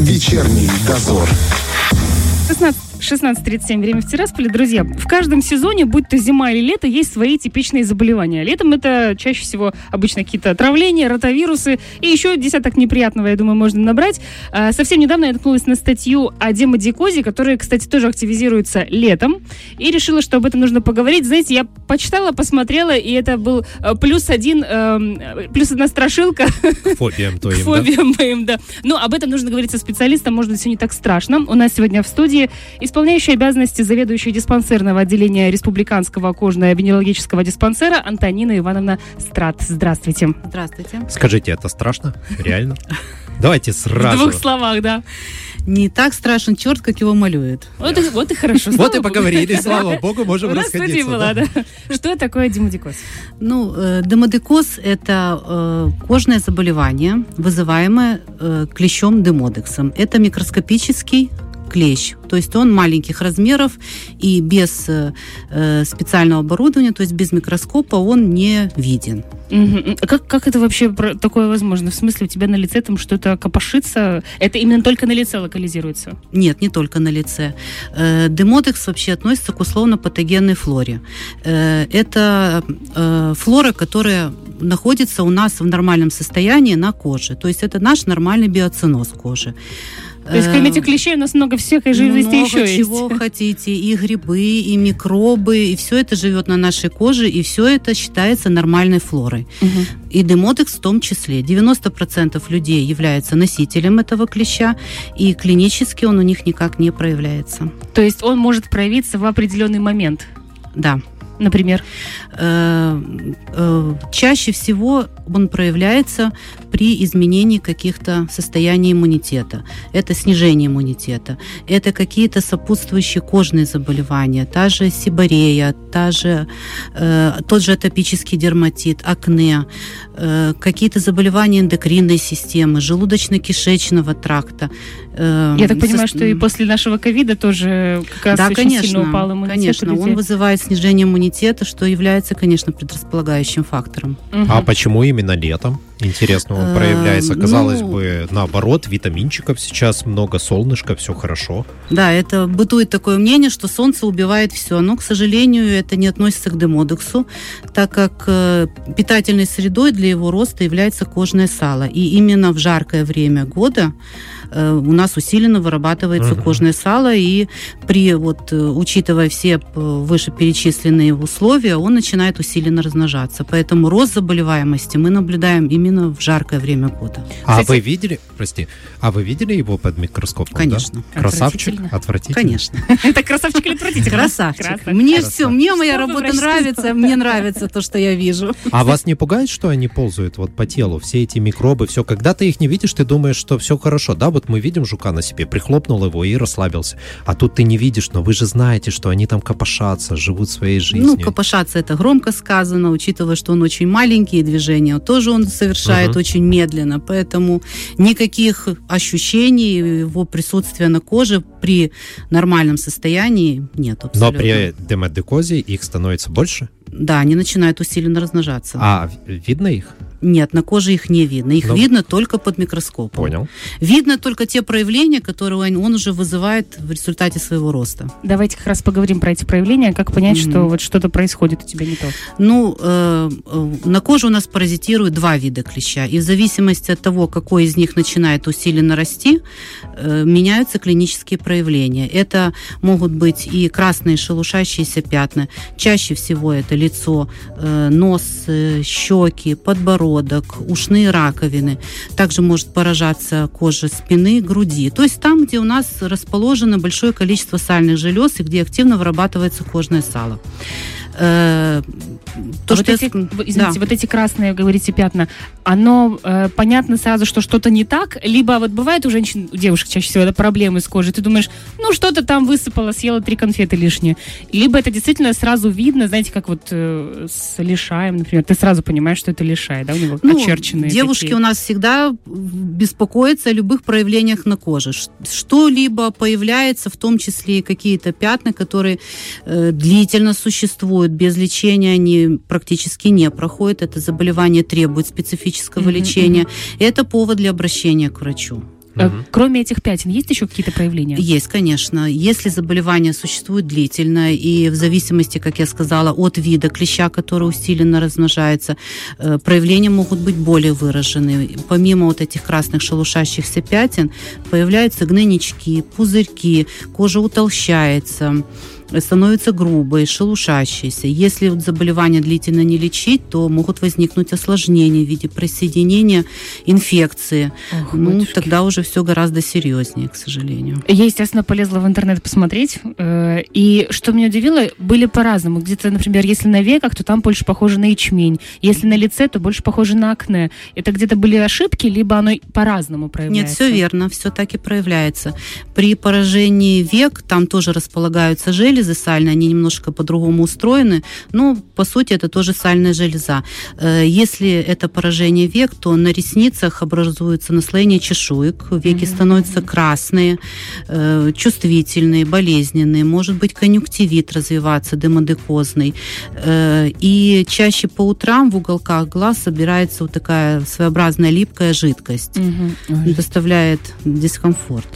Вечерний дозор. 16 16.37, время в Тирасполе. Друзья, в каждом сезоне, будь то зима или лето, есть свои типичные заболевания. Летом это чаще всего обычно какие-то отравления, ротавирусы и еще десяток неприятного, я думаю, можно набрать. А, совсем недавно я наткнулась на статью о демодикозе, которая, кстати, тоже активизируется летом, и решила, что об этом нужно поговорить. Знаете, я почитала, посмотрела, и это был э, плюс один, э, плюс одна страшилка. К фобиям твоим, К фобиям да? моим, да. Ну, об этом нужно говорить со специалистом, может быть, все не так страшно. У нас сегодня в студии Исполняющая обязанности заведующей диспансерного отделения Республиканского кожно-венерологического диспансера Антонина Ивановна Страт. Здравствуйте. Здравствуйте. Скажите, это страшно? Реально? Давайте сразу. В двух словах, да. Не так страшен черт, как его малюет. Вот, и, вот и хорошо. Вот и поговорили, слава богу, можем расходиться. была, да. Что такое демодикоз? Ну, э, демодикоз – это э, кожное заболевание, вызываемое э, клещом демодексом. Это микроскопический клещ. То есть он маленьких размеров и без э, специального оборудования, то есть без микроскопа он не виден. Угу. Как, как это вообще такое возможно? В смысле, у тебя на лице там что-то копошится? Это именно только на лице локализируется? Нет, не только на лице. Э, демотекс вообще относится к условно-патогенной флоре. Э, это э, флора, которая находится у нас в нормальном состоянии на коже. То есть это наш нормальный биоциноз кожи. То есть, кроме этих клещей, у нас много всякой живности много еще есть. чего хотите. И грибы, и микробы, и все это живет на нашей коже, и все это считается нормальной флорой. Угу. И демотекс в том числе. 90% людей являются носителем этого клеща, и клинически он у них никак не проявляется. То есть он может проявиться в определенный момент? Да. Например? Э, э, чаще всего он проявляется при изменении каких-то состояний иммунитета. Это снижение иммунитета. Это какие-то сопутствующие кожные заболевания. Та же сибарея, та же, э, тот же атопический дерматит, акне, э, какие-то заболевания эндокринной системы, желудочно-кишечного тракта. Э, Я так понимаю, со... что и после нашего ковида тоже как раз да, очень конечно, сильно упал иммунитет. Конечно, он вызывает снижение иммунитета, что является, конечно, предрасполагающим фактором. Угу. А почему именно летом? Интересно, он проявляется. Эм, Казалось ну, бы, наоборот, витаминчиков сейчас много, солнышко, все хорошо. Да, это бытует такое мнение, что солнце убивает все. Но, к сожалению, это не относится к демодексу, так как э, питательной средой для его роста является кожное сало. И именно в жаркое время года у нас усиленно вырабатывается uh-huh. кожное сало, и при, вот, э, учитывая все вышеперечисленные условия, он начинает усиленно размножаться. Поэтому рост заболеваемости мы наблюдаем именно в жаркое время года. А Кстати, вы видели, прости, а вы видели его под микроскопом? Конечно. Да? Красавчик? Отвратительно? Конечно. Это красавчик или отвратительно? Красавчик. Мне все, мне моя работа нравится, мне нравится то, что я вижу. А вас не пугает, что они ползают вот по телу, все эти микробы, все, когда ты их не видишь, ты думаешь, что все хорошо, да, вот мы видим жука на себе, прихлопнул его и расслабился. А тут ты не видишь, но вы же знаете, что они там копошатся, живут своей жизнью. Ну, копошатся это громко сказано, учитывая, что он очень маленькие движения, тоже он совершает uh-huh. очень медленно, поэтому никаких ощущений его присутствия на коже при нормальном состоянии нет абсолютно. Но при демодекозе их становится больше? Да, они начинают усиленно размножаться. А видно их? Нет, на коже их не видно. Их Но... Ну, видно только под микроскопом. Понял. Видно только те проявления, которые он, он уже вызывает в результате своего роста. Давайте как раз поговорим про эти проявления. Как понять, mm-hmm. что вот что-то происходит у тебя не то? Ну, э, э, на коже у нас паразитируют два вида клеща. И в зависимости от того, какой из них начинает усиленно расти, э, меняются клинические проявления. Это могут быть и красные шелушащиеся пятна. Чаще всего это лицо, э, нос, э, щеки, подбородок, ушные раковины. Также может поражаться кожа спины, груди. То есть там, где у нас расположено большое количество сальных желез и где активно вырабатывается кожное сало. Э, то, а что вот эти, я... извините, да. вот эти красные, говорите, пятна, оно э, понятно сразу, что что-то не так, либо вот бывает у женщин, у девушек чаще всего это проблемы с кожей, ты думаешь, ну что-то там высыпало, съела три конфеты лишние, либо это действительно сразу видно, знаете, как вот э, с лишаем, например, ты сразу понимаешь, что это лишай, да, у него ну, очерченные. Девушки такие. у нас всегда беспокоятся о любых проявлениях на коже, что-либо появляется, в том числе и какие-то пятна, которые э, длительно существуют без лечения, они практически не проходят. Это заболевание требует специфического mm-hmm, лечения. Mm-hmm. Это повод для обращения к врачу. Угу. Кроме этих пятен, есть еще какие-то проявления? Есть, конечно. Если заболевание существует длительно, и в зависимости, как я сказала, от вида клеща, который усиленно размножается, э, проявления могут быть более выраженные. Помимо вот этих красных шелушащихся пятен, появляются гнойнички, пузырьки, кожа утолщается, становится грубой, шелушащейся. Если вот заболевание длительно не лечить, то могут возникнуть осложнения в виде присоединения инфекции. Ох, ну, батюшки. тогда уже все гораздо серьезнее, к сожалению. Я, естественно, полезла в интернет посмотреть. Э, и что меня удивило, были по-разному. Где-то, например, если на веках, то там больше похоже на ячмень. Если на лице, то больше похоже на акне. Это где-то были ошибки, либо оно по-разному проявляется? Нет, все верно, все так и проявляется. При поражении век там тоже располагаются железы, железы сальные, они немножко по-другому устроены, но по сути это тоже сальная железа. Э, если это поражение век, то на ресницах образуется наслоение чешуек, веки mm-hmm. становятся красные, э, чувствительные, болезненные, может быть конъюнктивит развиваться, демодекозный. Э, и чаще по утрам в уголках глаз собирается вот такая своеобразная липкая жидкость, mm-hmm. доставляет дискомфорт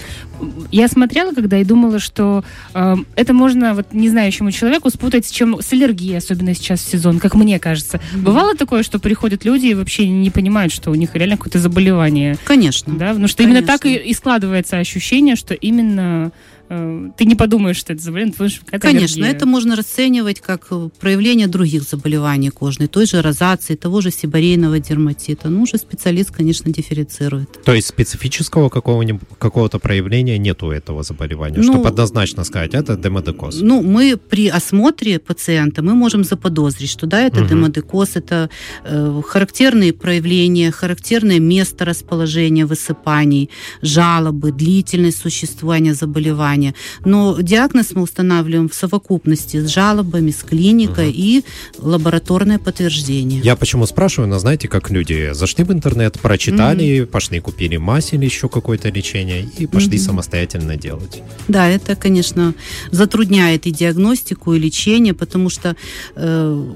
я смотрела, когда и думала, что э, это можно вот не знающему человеку спутать с чем с аллергией, особенно сейчас в сезон, как мне кажется. Mm-hmm. Бывало такое, что приходят люди и вообще не понимают, что у них реально какое-то заболевание. Конечно. Да, потому что Конечно. именно так и, и складывается ощущение, что именно Э, ты не подумаешь, что это заболевание, потому что какая-то Конечно, аллергия. это можно расценивать как э, проявление других заболеваний кожной, той же розации, того же сибарейного дерматита. Ну, уже специалист, конечно, дифференцирует. То есть специфического какого-нибудь, какого-то проявления нет у этого заболевания, ну, чтобы однозначно сказать, это демодекоз? Ну, мы при осмотре пациента, мы можем заподозрить, что да, это угу. демодекоз, это э, характерные проявления, характерное место расположения высыпаний, жалобы, длительность существования заболевания, заболевания. Но диагноз мы устанавливаем в совокупности с жалобами, с клиникой угу. и лабораторное подтверждение. Я почему спрашиваю, но знаете, как люди зашли в интернет, прочитали, угу. пошли купили мазь или еще какое-то лечение и пошли угу. самостоятельно делать. Да, это, конечно, затрудняет и диагностику, и лечение, потому что э,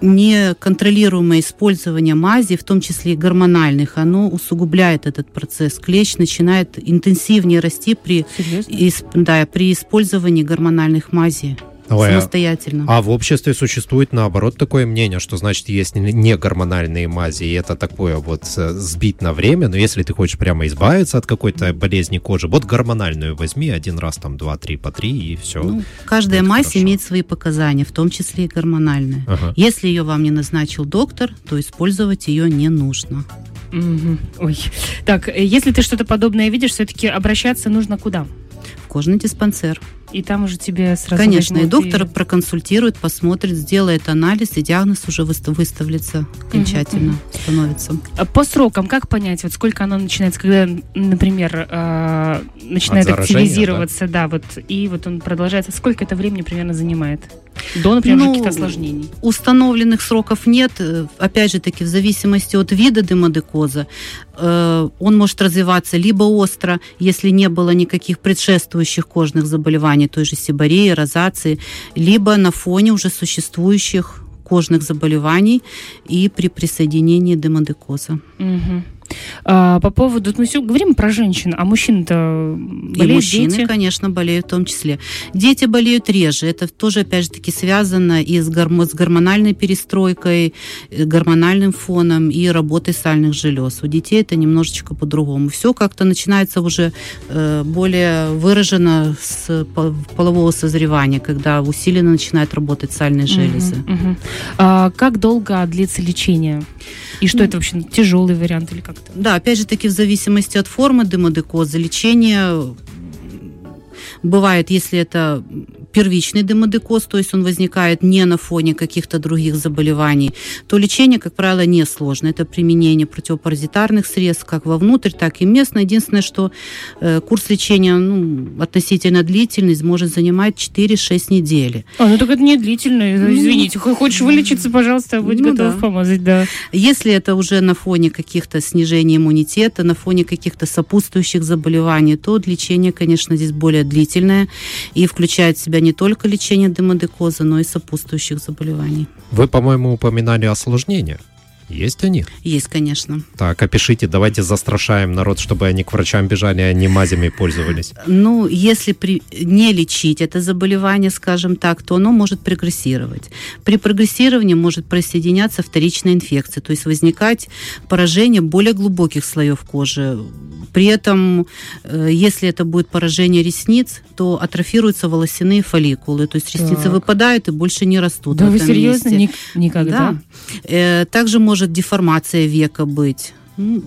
неконтролируемое использование мази, в том числе и гормональных, оно усугубляет этот процесс. Клещ начинает интенсивнее расти при, исп, да, при использовании гормональных мазей. Ой, самостоятельно. А в обществе существует наоборот такое мнение, что значит есть не гормональные мази, и это такое вот э, сбить на время, но если ты хочешь прямо избавиться от какой-то болезни кожи, вот гормональную возьми один раз там два-три по три и все. Ну, каждая мазь хорошо. имеет свои показания, в том числе и гормональная. Ага. Если ее вам не назначил доктор, то использовать ее не нужно. Угу. Ой. Так, э, если ты что-то подобное видишь, все-таки обращаться нужно куда? В кожный диспансер. И там уже тебе сразу Конечно, и доктор и... проконсультирует, посмотрит, сделает анализ, и диагноз уже выставится окончательно, uh-huh, становится. А по срокам, как понять, вот сколько оно начинается, когда, например, э, начинает активизироваться, да? да, вот, и вот он продолжается, сколько это времени примерно занимает? До, например, ну, каких-то осложнений? Установленных сроков нет. Э, опять же таки, в зависимости от вида демодекоза, э, он может развиваться либо остро, если не было никаких предшествующих кожных заболеваний, той же сибореи, розации, либо на фоне уже существующих кожных заболеваний и при присоединении демодекоза. Угу. А, по поводу, мы все говорим про женщин, а мужчин-то болеют И мужчины, дети? конечно, болеют в том числе. Дети болеют реже. Это тоже, опять же таки, связано и с, гормо- с гормональной перестройкой, э, гормональным фоном и работой сальных желез. У детей это немножечко по-другому. Все как-то начинается уже э, более выражено с полового созревания, когда усиленно начинают работать сальные железы. Угу, угу. А, как долго длится лечение? И что это вообще тяжелый вариант или как-то? Да, опять же таки в зависимости от формы демодекоза лечение бывает, если это первичный демодекоз, то есть он возникает не на фоне каких-то других заболеваний, то лечение, как правило, не сложно. Это применение противопаразитарных средств как вовнутрь, так и местно. Единственное, что э, курс лечения ну, относительно длительный, может занимать 4-6 недель. А, ну так это не длительно, ну, извините. Хочешь вылечиться, пожалуйста, будь ну, готов да. помазать, да. Если это уже на фоне каких-то снижений иммунитета, на фоне каких-то сопутствующих заболеваний, то лечение, конечно, здесь более длительное и включает в себя не только лечение демодекоза, но и сопутствующих заболеваний. Вы, по-моему, упоминали осложнения. Есть они? Есть, конечно. Так, опишите, давайте застрашаем народ, чтобы они к врачам бежали, а не мазями пользовались. Ну, если при, не лечить это заболевание, скажем так, то оно может прогрессировать. При прогрессировании может присоединяться вторичная инфекция, то есть возникать поражение более глубоких слоев кожи. При этом, э, если это будет поражение ресниц, то атрофируются волосяные фолликулы, то есть ресницы так. выпадают и больше не растут. Да вы серьезно? Месте. Никогда? Да. Э, также может деформация века быть. Ну,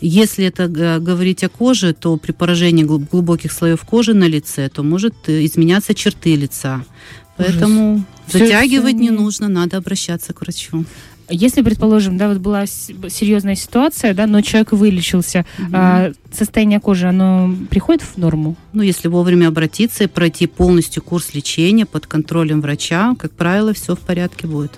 если это говорить о коже, то при поражении глубоких слоев кожи на лице, то может э, изменяться черты лица. Поэтому Ужас. затягивать все, не нужно, надо обращаться к врачу. Если, предположим, да, вот была серьезная ситуация, да, но человек вылечился, а, состояние кожи, оно приходит в норму? Ну, если вовремя обратиться и пройти полностью курс лечения под контролем врача, как правило, все в порядке будет.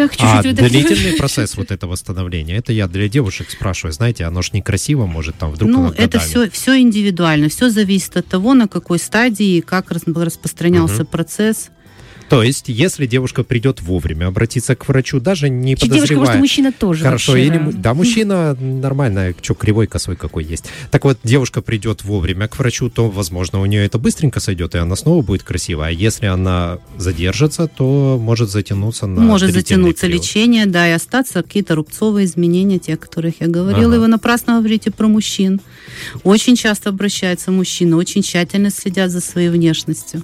Так, чуть-чуть а длительный процесс вот этого восстановления, это я для девушек спрашиваю, знаете, оно ж некрасиво может там вдруг Ну, это все, все индивидуально, все зависит от того, на какой стадии, как распространялся угу. процесс. То есть, если девушка придет вовремя, обратиться к врачу, даже не Чи подозревая... Девушка, может, мужчина тоже Хорошо, вообще, или... Да, да мужчина нормально, что, кривой, косой какой есть. Так вот, девушка придет вовремя к врачу, то, возможно, у нее это быстренько сойдет, и она снова будет красивая. А если она задержится, то может затянуться на Может затянуться период. лечение, да, и остаться какие-то рубцовые изменения, те, о которых я говорила. Ага. И вы напрасно говорите про мужчин. Очень часто обращаются мужчины, очень тщательно следят за своей внешностью.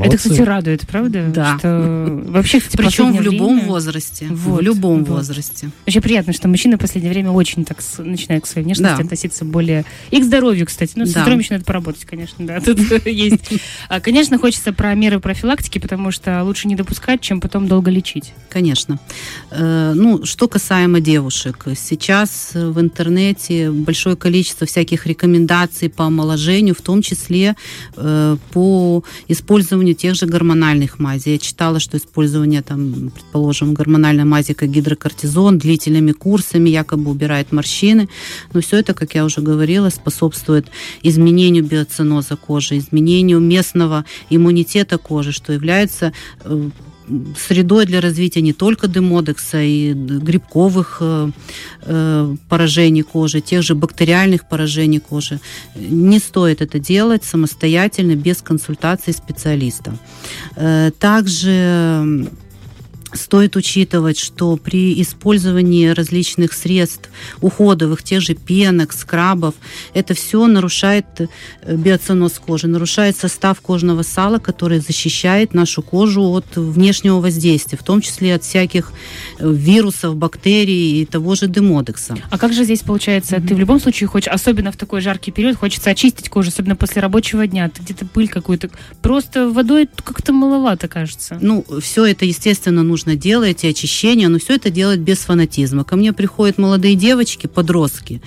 Молодцы. Это, кстати, радует, правда? Да. Что вообще, кстати, Причем в любом время... возрасте. Вот, в любом вот. возрасте. Вообще приятно, что мужчины в последнее время очень так с... начинают к своей внешности да. относиться более... И к здоровью, кстати. Ну, с да. здоровьем еще надо поработать, конечно, да. Тут есть. А, конечно, хочется про меры профилактики, потому что лучше не допускать, чем потом долго лечить. Конечно. Э, ну, что касаемо девушек. Сейчас в интернете большое количество всяких рекомендаций по омоложению, в том числе э, по использованию использованию тех же гормональных мазей. Я читала, что использование, там, предположим, гормональной мази, как гидрокортизон, длительными курсами якобы убирает морщины. Но все это, как я уже говорила, способствует изменению биоциноза кожи, изменению местного иммунитета кожи, что является э, средой для развития не только демодекса и грибковых э, э, поражений кожи, тех же бактериальных поражений кожи. Не стоит это делать самостоятельно, без консультации специалиста. Э, также Стоит учитывать, что при использовании различных средств уходовых, тех же пенок, скрабов, это все нарушает э, биоценоз кожи, нарушает состав кожного сала, который защищает нашу кожу от внешнего воздействия, в том числе от всяких э, вирусов, бактерий и того же демодекса. А как же здесь получается? Mm-hmm. Ты в любом случае хочешь, особенно в такой жаркий период, хочется очистить кожу, особенно после рабочего дня. Ты где-то пыль какую-то. Просто водой как-то маловато, кажется. Ну, все это, естественно, нужно нужно делать, и очищение, но все это делать без фанатизма. Ко мне приходят молодые девочки, подростки,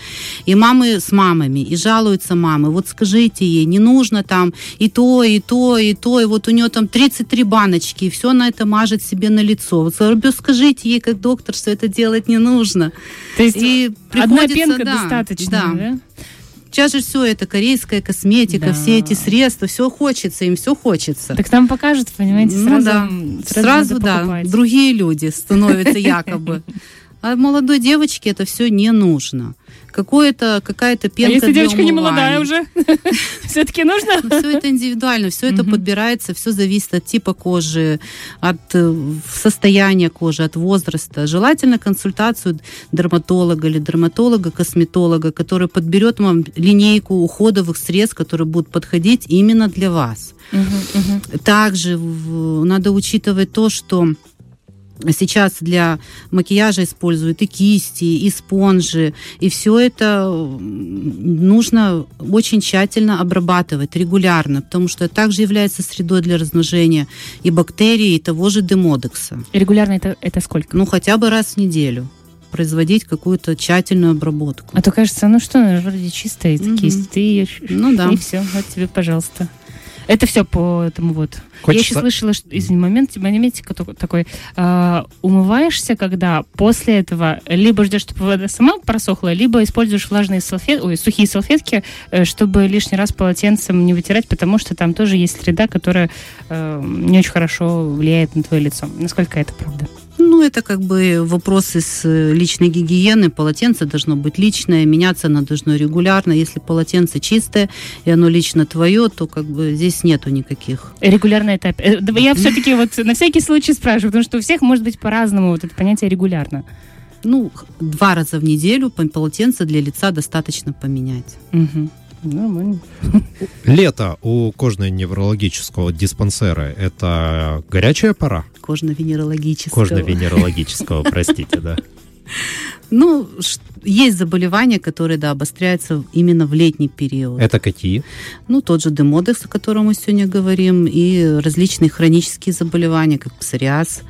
и мамы с мамами, и жалуются мамы, вот скажите ей, не нужно там и то, и то, и то, и вот у нее там 33 баночки, и все на это мажет себе на лицо. Вот скажите ей, как доктор, что это делать не нужно. То есть и одна пенка да, достаточно, да? да? Сейчас же все это корейская косметика, да. все эти средства, все хочется, им все хочется. Так там покажут, понимаете, ну сразу, ну, да. сразу, сразу да, другие люди становятся якобы. А молодой девочке это все не нужно какое-то, какая-то пенка А если девочка не молодая уже? Все-таки нужно? Ну, все это индивидуально, все это подбирается, все зависит от типа кожи, от э, состояния кожи, от возраста. Желательно консультацию дерматолога или дерматолога-косметолога, который подберет вам линейку уходовых средств, которые будут подходить именно для вас. Также надо учитывать то, что Сейчас для макияжа используют и кисти, и спонжи, и все это нужно очень тщательно обрабатывать регулярно, потому что это также является средой для размножения и бактерий, и того же демодекса. И регулярно это, это сколько? Ну, хотя бы раз в неделю производить какую-то тщательную обработку. А то кажется, ну что, вроде чистая mm-hmm. кисть, ты ее, ну, да. и все, вот тебе, пожалуйста. Это все по этому вот. Хочется... Я еще слышала, что, извини, момент, моментик такой, э, умываешься, когда после этого либо ждешь, чтобы вода сама просохла, либо используешь влажные салфетки, ой, сухие салфетки, э, чтобы лишний раз полотенцем не вытирать, потому что там тоже есть среда, которая э, не очень хорошо влияет на твое лицо. Насколько это правда? Ну, это как бы вопросы с личной гигиены. Полотенце должно быть личное, меняться оно должно регулярно. Если полотенце чистое, и оно лично твое, то как бы здесь нету никаких. Регулярный этап. Э, я все-таки вот на всякий случай спрашиваю, потому что у всех может быть по-разному вот это понятие регулярно. Ну, два раза в неделю полотенце для лица достаточно поменять. Угу. Нормально. Лето у кожно-неврологического диспансера – это горячая пора? Кожно-венерологического. Кожно-венерологического, простите, да. Ну, есть заболевания, которые, да, обостряются именно в летний период. Это какие? Ну, тот же демодекс, о котором мы сегодня говорим, и различные хронические заболевания, как псориаз,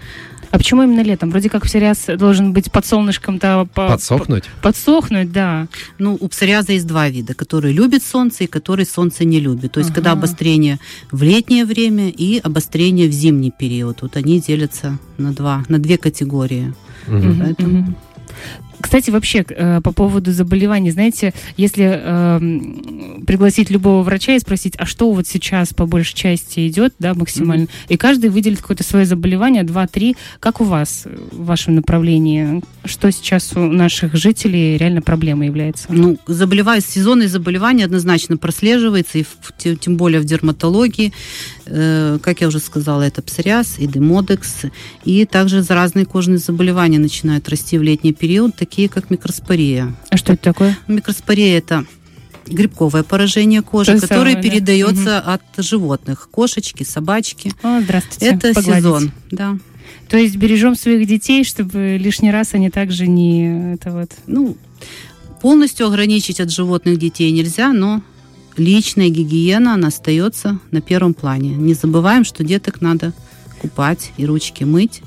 а почему именно летом? Вроде как псориаз должен быть под солнышком-то... По, Подсохнуть? Подсохнуть, да. Ну, у псориаза есть два вида, который любит солнце и который солнце не любит. То есть, ага. когда обострение в летнее время и обострение в зимний период. Вот они делятся на два, на две категории. Угу. Поэтому... Угу. Кстати, вообще, э, по поводу заболеваний, знаете, если э, пригласить любого врача и спросить, а что вот сейчас по большей части идет, да, максимально, mm-hmm. и каждый выделит какое-то свое заболевание, два-три, как у вас в вашем направлении? Что сейчас у наших жителей реально проблемой является? Ну, заболевают, сезонные заболевания однозначно прослеживается, и в, тем более в дерматологии. Э, как я уже сказала, это псориаз и демодекс, и также заразные кожные заболевания начинают расти в летний период, такие как микроспория. А что это такое? Микроспория это грибковое поражение кожи, То которое самое, передается да? от животных. Кошечки, собачки. О, здравствуйте. Это Погладить. сезон, да. То есть бережем своих детей, чтобы лишний раз они также не это вот. Ну, полностью ограничить от животных детей нельзя, но личная гигиена, она остается на первом плане. Не забываем, что деток надо купать и ручки мыть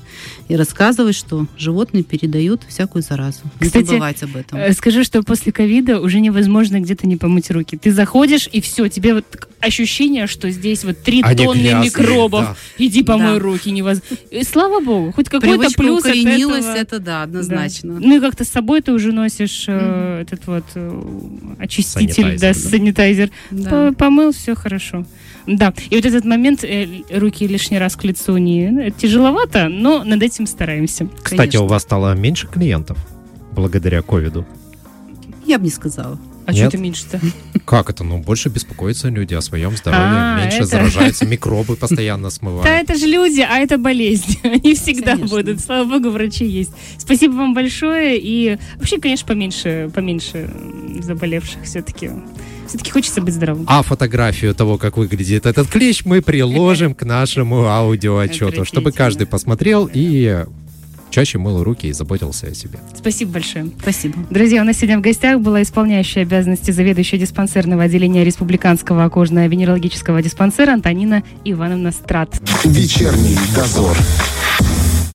и рассказывать, что животные передают всякую заразу. Кстати, не забывать об этом. Э, скажи, что после ковида уже невозможно где-то не помыть руки. Ты заходишь, и все, тебе вот ощущение, что здесь вот три Они тонны грязные, микробов. Да. Иди помой да. руки. Невоз... И, слава богу, хоть какой-то плюс укоренилась, от этого. это да, однозначно. Да. Ну и как-то с собой ты уже носишь mm-hmm. э, этот вот э, очиститель, санитайзер, да, да, санитайзер. Да. Помыл, все хорошо. Да, и вот этот момент, э, руки лишний раз к лицу не ну, тяжеловато, но над этим стараемся. Кстати, Конечно. у вас стало меньше клиентов благодаря ковиду? Я бы не сказала. А Нет? что это меньше-то? Как это? Ну, больше беспокоятся люди о своем здоровье, а, меньше это... заражаются, микробы постоянно смывают. Да, это же люди, а это болезнь. Они всегда конечно. будут. Слава богу, врачи есть. Спасибо вам большое. И вообще, конечно, поменьше, поменьше заболевших все-таки. Все-таки хочется быть здоровым. А фотографию того, как выглядит этот клещ, мы приложим к нашему аудиоотчету, чтобы каждый посмотрел и чаще мыл руки и заботился о себе. Спасибо большое. Спасибо. Друзья, у нас сегодня в гостях была исполняющая обязанности заведующая диспансерного отделения Республиканского окожно-венерологического диспансера Антонина Ивановна Страт. Вечерний дозор.